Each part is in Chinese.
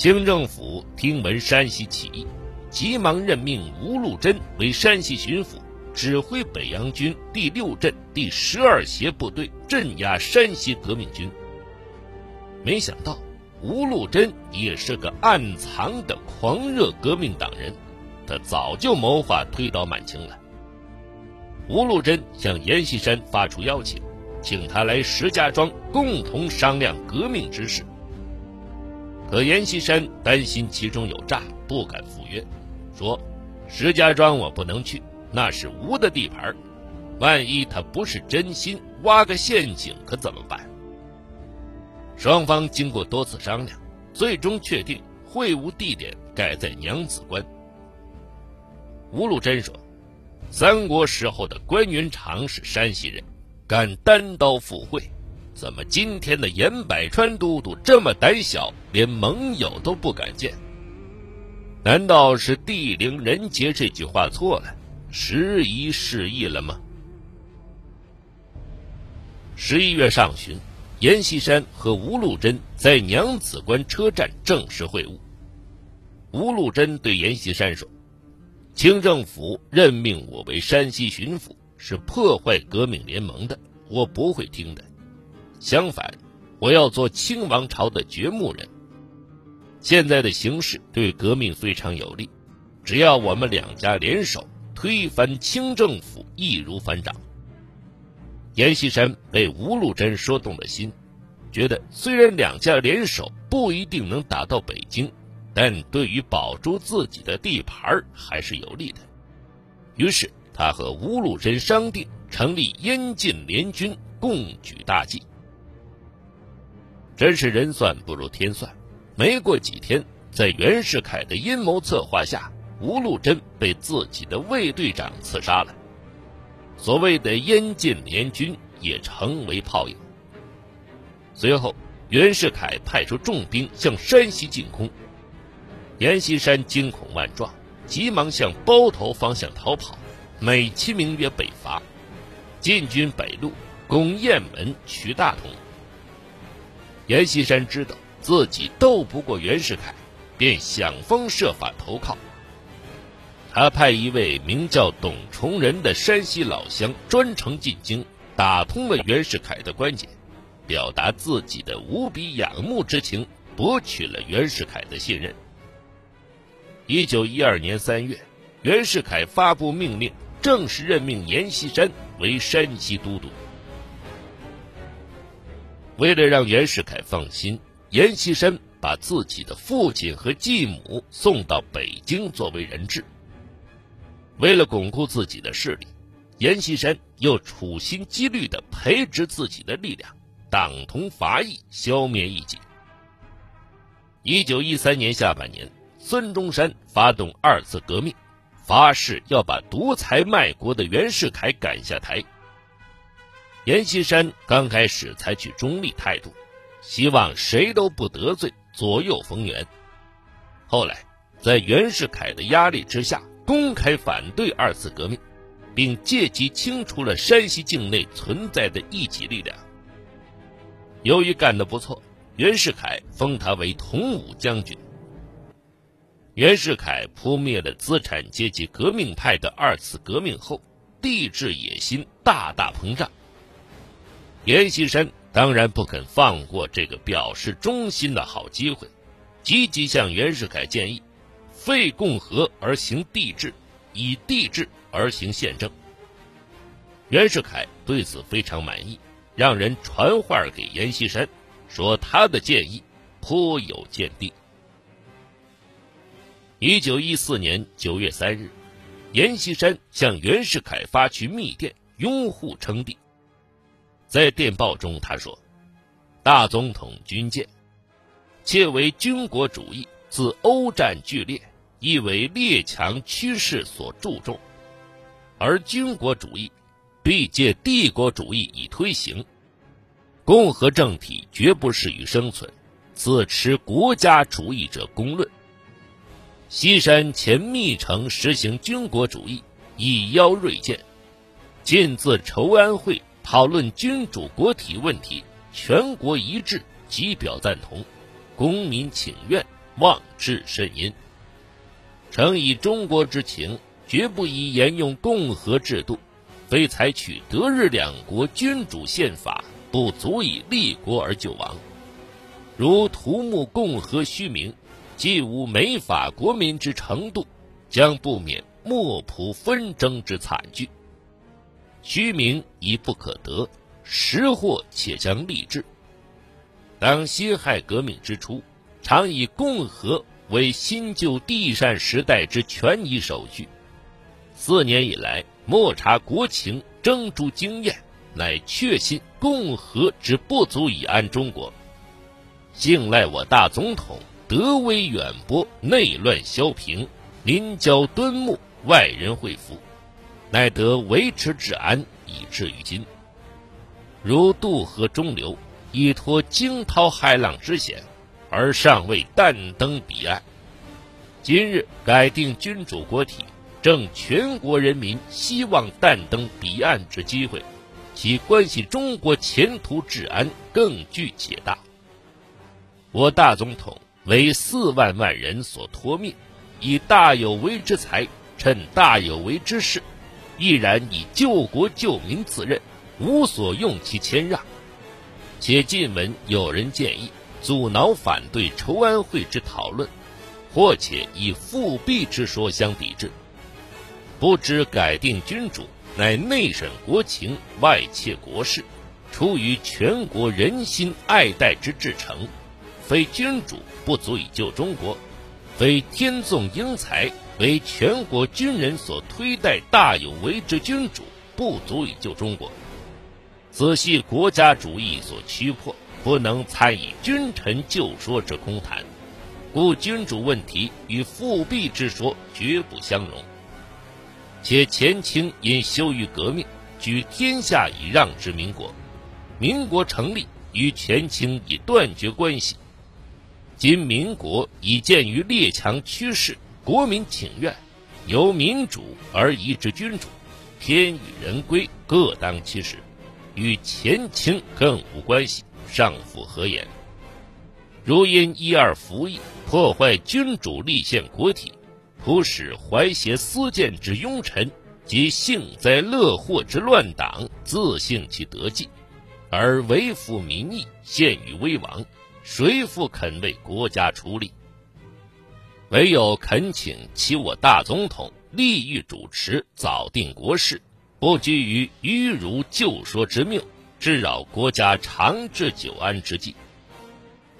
清政府听闻山西起义，急忙任命吴禄贞为山西巡抚，指挥北洋军第六镇第十二协部队镇压山西革命军。没想到，吴禄贞也是个暗藏的狂热革命党人，他早就谋划推倒满清了。吴禄贞向阎锡山发出邀请，请他来石家庄共同商量革命之事。可阎锡山担心其中有诈，不敢赴约，说：“石家庄我不能去，那是吴的地盘，万一他不是真心，挖个陷阱可怎么办？”双方经过多次商量，最终确定会晤地点改在娘子关。吴禄贞说。三国时候的关云长是山西人，敢单刀赴会，怎么今天的严百川都督这么胆小，连盟友都不敢见？难道是地灵人杰这句话错了，时移世易了吗？十一月上旬，阎锡山和吴禄贞在娘子关车站正式会晤。吴禄贞对阎锡山说。清政府任命我为山西巡抚，是破坏革命联盟的，我不会听的。相反，我要做清王朝的掘墓人。现在的形势对革命非常有利，只要我们两家联手推翻清政府，易如反掌。阎锡山被吴禄贞说动了心，觉得虽然两家联手不一定能打到北京。但对于保住自己的地盘还是有利的，于是他和吴禄贞商定成立燕晋联军，共举大计。真是人算不如天算，没过几天，在袁世凯的阴谋策划下，吴禄贞被自己的卫队长刺杀了，所谓的燕晋联军也成为泡影。随后，袁世凯派出重兵向山西进攻。阎锡山惊恐万状，急忙向包头方向逃跑，美其名曰北伐，进军北路，攻雁门、取大同。阎锡山知道自己斗不过袁世凯，便想方设法投靠。他派一位名叫董崇仁的山西老乡专程进京，打通了袁世凯的关节，表达自己的无比仰慕之情，博取了袁世凯的信任。一九一二年三月，袁世凯发布命令，正式任命阎锡山为山西都督。为了让袁世凯放心，阎锡山把自己的父亲和继母送到北京作为人质。为了巩固自己的势力，阎锡山又处心积虑地培植自己的力量，党同伐异，消灭异己。一九一三年下半年。孙中山发动二次革命，发誓要把独裁卖国的袁世凯赶下台。阎锡山刚开始采取中立态度，希望谁都不得罪，左右逢源。后来，在袁世凯的压力之下，公开反对二次革命，并借机清除了山西境内存在的异己力量。由于干得不错，袁世凯封他为同武将军。袁世凯扑灭了资产阶级革命派的二次革命后，帝制野心大大膨胀。阎锡山当然不肯放过这个表示忠心的好机会，积极向袁世凯建议废共和而行帝制，以帝制而行宪政。袁世凯对此非常满意，让人传话给阎锡山，说他的建议颇有见地。一九一四年九月三日，阎锡山向袁世凯发去密电，拥护称帝。在电报中，他说：“大总统军舰，切为军国主义自欧战剧烈，亦为列强趋势所注重，而军国主义必借帝国主义以推行，共和政体绝不适于生存，自持国家主义者公论。”西山前密城实行军国主义，以邀锐见。近自筹安会讨论君主国体问题，全国一致，即表赞同。公民请愿，妄志甚殷。诚以中国之情，绝不以沿用共和制度，非采取德日两国君主宪法，不足以立国而救亡。如图慕共和虚名，既无美法国民之程度，将不免莫普纷争之惨剧。虚名已不可得，实祸且将立志。当辛亥革命之初，常以共和为新旧地善时代之权宜手续。四年以来，莫察国情，征诸经验，乃确信共和之不足以安中国。幸赖我大总统德威远播，内乱消平，临交敦睦，外人会服。乃得维持治安，以至于今。如渡河中流，依托惊涛骇浪之险，而尚未但登彼岸。今日改定君主国体，正全国人民希望但登彼岸之机会，其关系中国前途治安更具且大。我大总统为四万万人所托命，以大有为之才，趁大有为之势。毅然以救国救民自任，无所用其谦让。且近闻有人建议阻挠反对筹安会之讨论，或且以复辟之说相抵制。不知改定君主，乃内审国情，外切国事，出于全国人心爱戴之至诚，非君主不足以救中国，非天纵英才。为全国军人所推戴大有为之君主，不足以救中国。此系国家主义所驱迫，不能参与君臣救说之空谈。故君主问题与复辟之说绝不相容。且前清因羞于革命，居天下以让之民国，民国成立与前清已断绝关系。今民国已见于列强趋势。国民请愿，由民主而移之君主，天与人归，各当其时，与前清更无关系，尚复何言？如因一二服役，破坏君主立宪国体，普使怀挟私见之庸臣及幸灾乐祸之乱党自幸其得计，而为负民意，陷于危亡，谁复肯为国家出力？唯有恳请其我大总统立欲主持，早定国事，不拘于迂儒旧说之谬，致扰国家长治久安之计。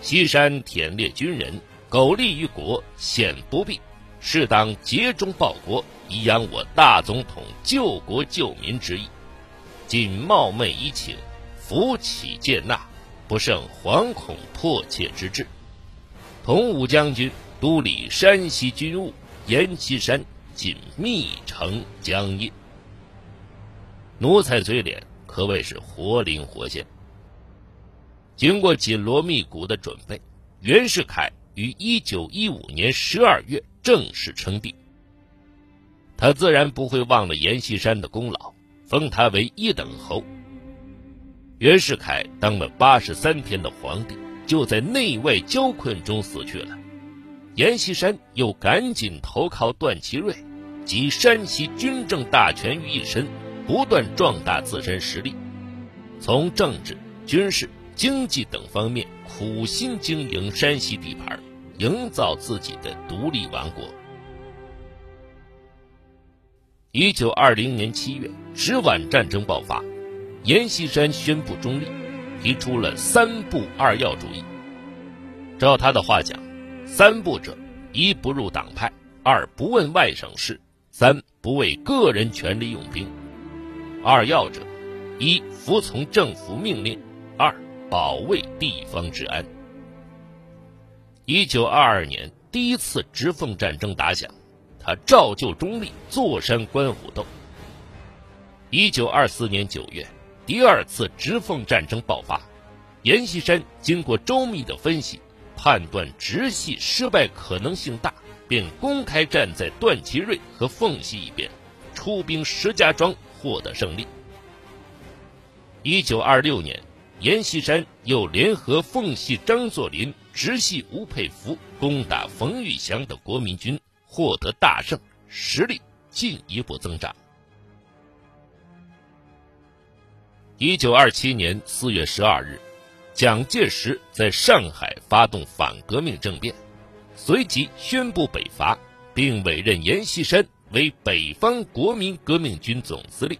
西山舔猎军人，苟利于国，显不必，适当竭忠报国，以扬我大总统救国救民之意。仅冒昧一请，扶起见纳，不胜惶恐迫切之至。同武将军。督理山西军务，阎锡山仅密城江印，奴才嘴脸可谓是活灵活现。经过紧锣密鼓的准备，袁世凯于一九一五年十二月正式称帝。他自然不会忘了阎锡山的功劳，封他为一等侯。袁世凯当了八十三天的皇帝，就在内外交困中死去了。阎锡山又赶紧投靠段祺瑞，集山西军政大权于一身，不断壮大自身实力，从政治、军事、经济等方面苦心经营山西地盘，营造自己的独立王国。一九二零年七月，直皖战争爆发，阎锡山宣布中立，提出了“三不二要”主义。照他的话讲。三不者：一不入党派，二不问外省事，三不为个人权利用兵。二要者：一服从政府命令，二保卫地方治安。一九二二年，第一次直奉战争打响，他照旧中立，坐山观虎斗。一九二四年九月，第二次直奉战争爆发，阎锡山经过周密的分析。判断直系失败可能性大，便公开站在段祺瑞和奉系一边，出兵石家庄获得胜利。一九二六年，阎锡山又联合奉系张作霖、直系吴佩孚攻打冯玉祥的国民军，获得大胜，实力进一步增长。一九二七年四月十二日，蒋介石在上海发动反革命政变，随即宣布北伐，并委任阎锡山为北方国民革命军总司令。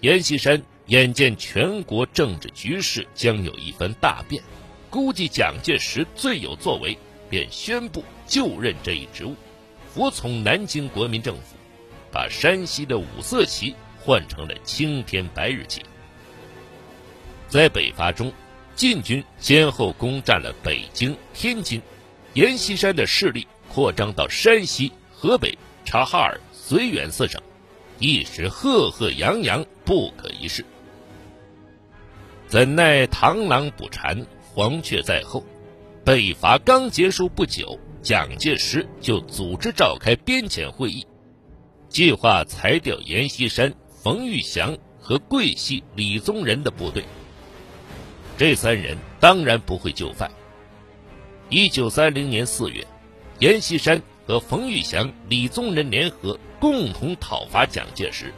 阎锡山。眼见全国政治局势将有一番大变，估计蒋介石最有作为，便宣布就任这一职务，服从南京国民政府，把山西的五色旗换成了青天白日旗。在北伐中，晋军先后攻占了北京、天津，阎锡山的势力扩张到山西、河北、察哈尔、绥远四省，一时赫赫扬扬，不可一世。怎奈螳螂捕蝉，黄雀在后。北伐刚结束不久，蒋介石就组织召开边检会议，计划裁掉阎锡山、冯玉祥和桂系李宗仁的部队。这三人当然不会就范。一九三零年四月，阎锡山和冯玉祥、李宗仁联合，共同讨伐蒋介石，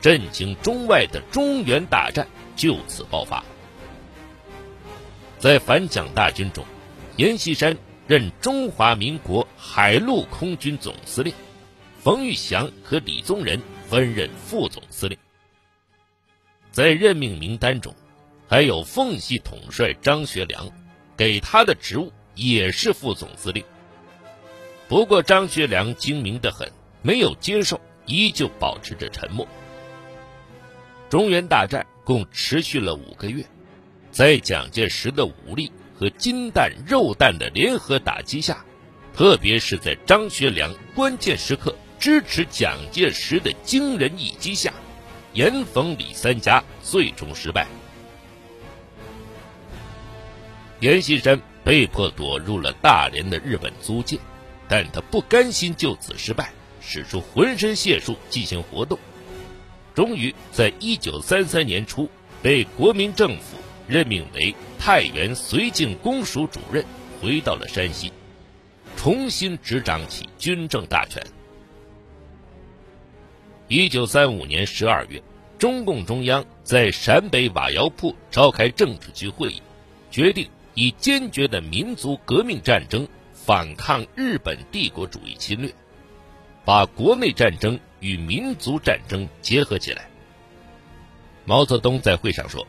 震惊中外的中原大战。就此爆发。在反蒋大军中，阎锡山任中华民国海陆空军总司令，冯玉祥和李宗仁分任副总司令。在任命名单中，还有奉系统帅张学良，给他的职务也是副总司令。不过张学良精明得很，没有接受，依旧保持着沉默。中原大战。共持续了五个月，在蒋介石的武力和金弹肉弹的联合打击下，特别是在张学良关键时刻支持蒋介石的惊人一击下，严冯李三家最终失败。阎锡山被迫躲入了大连的日本租界，但他不甘心就此失败，使出浑身解数进行活动。终于在一九三三年初被国民政府任命为太原绥靖公署主任，回到了山西，重新执掌起军政大权。一九三五年十二月，中共中央在陕北瓦窑铺召开政治局会议，决定以坚决的民族革命战争反抗日本帝国主义侵略，把国内战争。与民族战争结合起来。毛泽东在会上说：“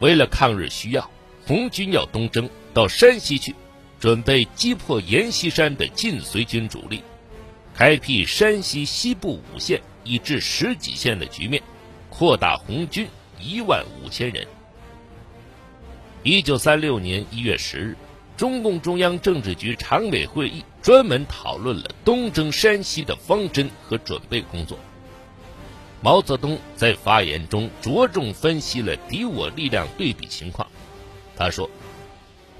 为了抗日需要，红军要东征到山西去，准备击破阎锡山的晋绥军主力，开辟山西西部五县以至十几县的局面，扩大红军一万五千人。”一九三六年一月十日，中共中央政治局常委会议。专门讨论了东征山西的方针和准备工作。毛泽东在发言中着重分析了敌我力量对比情况。他说：“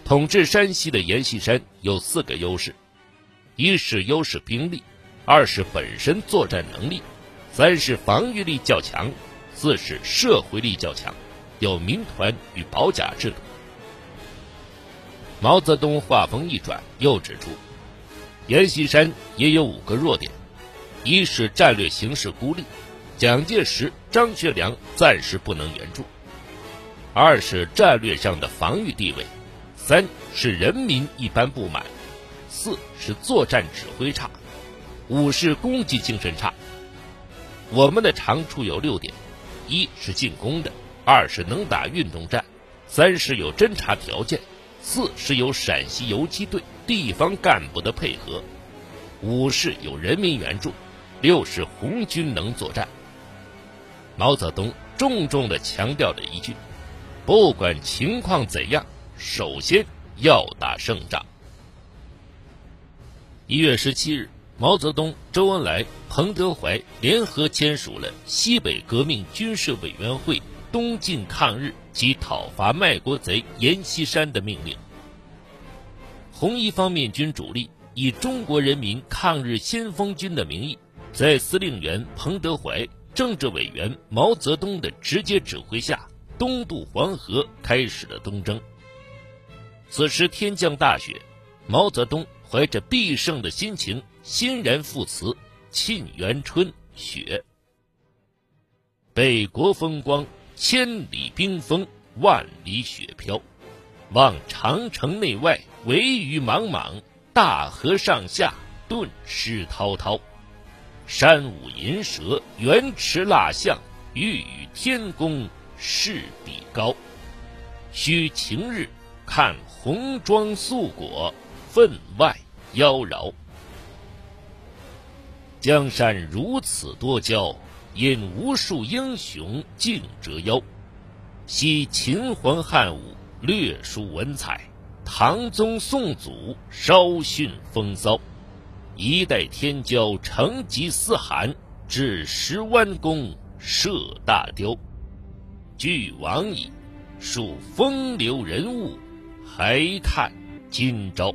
统治山西的阎锡山有四个优势：一是优势兵力，二是本身作战能力，三是防御力较强，四是社会力较强，有民团与保甲制度。”毛泽东话锋一转，又指出。阎锡山也有五个弱点：一是战略形势孤立，蒋介石、张学良暂时不能援助；二是战略上的防御地位；三是人民一般不满；四是作战指挥差；五是攻击精神差。我们的长处有六点：一是进攻的；二是能打运动战；三是有侦察条件；四是有陕西游击队。地方干部的配合，五是有人民援助，六是红军能作战。毛泽东重重的强调了一句：不管情况怎样，首先要打胜仗。一月十七日，毛泽东、周恩来、彭德怀联合签署了西北革命军事委员会东进抗日及讨伐卖国贼阎锡山的命令。红一方面军主力以中国人民抗日先锋军的名义，在司令员彭德怀、政治委员毛泽东的直接指挥下，东渡黄河，开始了东征。此时天降大雪，毛泽东怀着必胜的心情，欣然赋词《沁园春·雪》：“北国风光，千里冰封，万里雪飘。望长城内外，惟余莽莽；大河上下，顿失滔滔。山舞银蛇，原驰蜡象，欲与天公试比高。须晴日。”看红装素裹，分外妖娆。江山如此多娇，引无数英雄竞折腰。惜秦皇汉武略输文采，唐宗宋祖稍逊风骚。一代天骄成吉思汗，至十弯弓射大雕。俱往矣，数风流人物。还看今朝。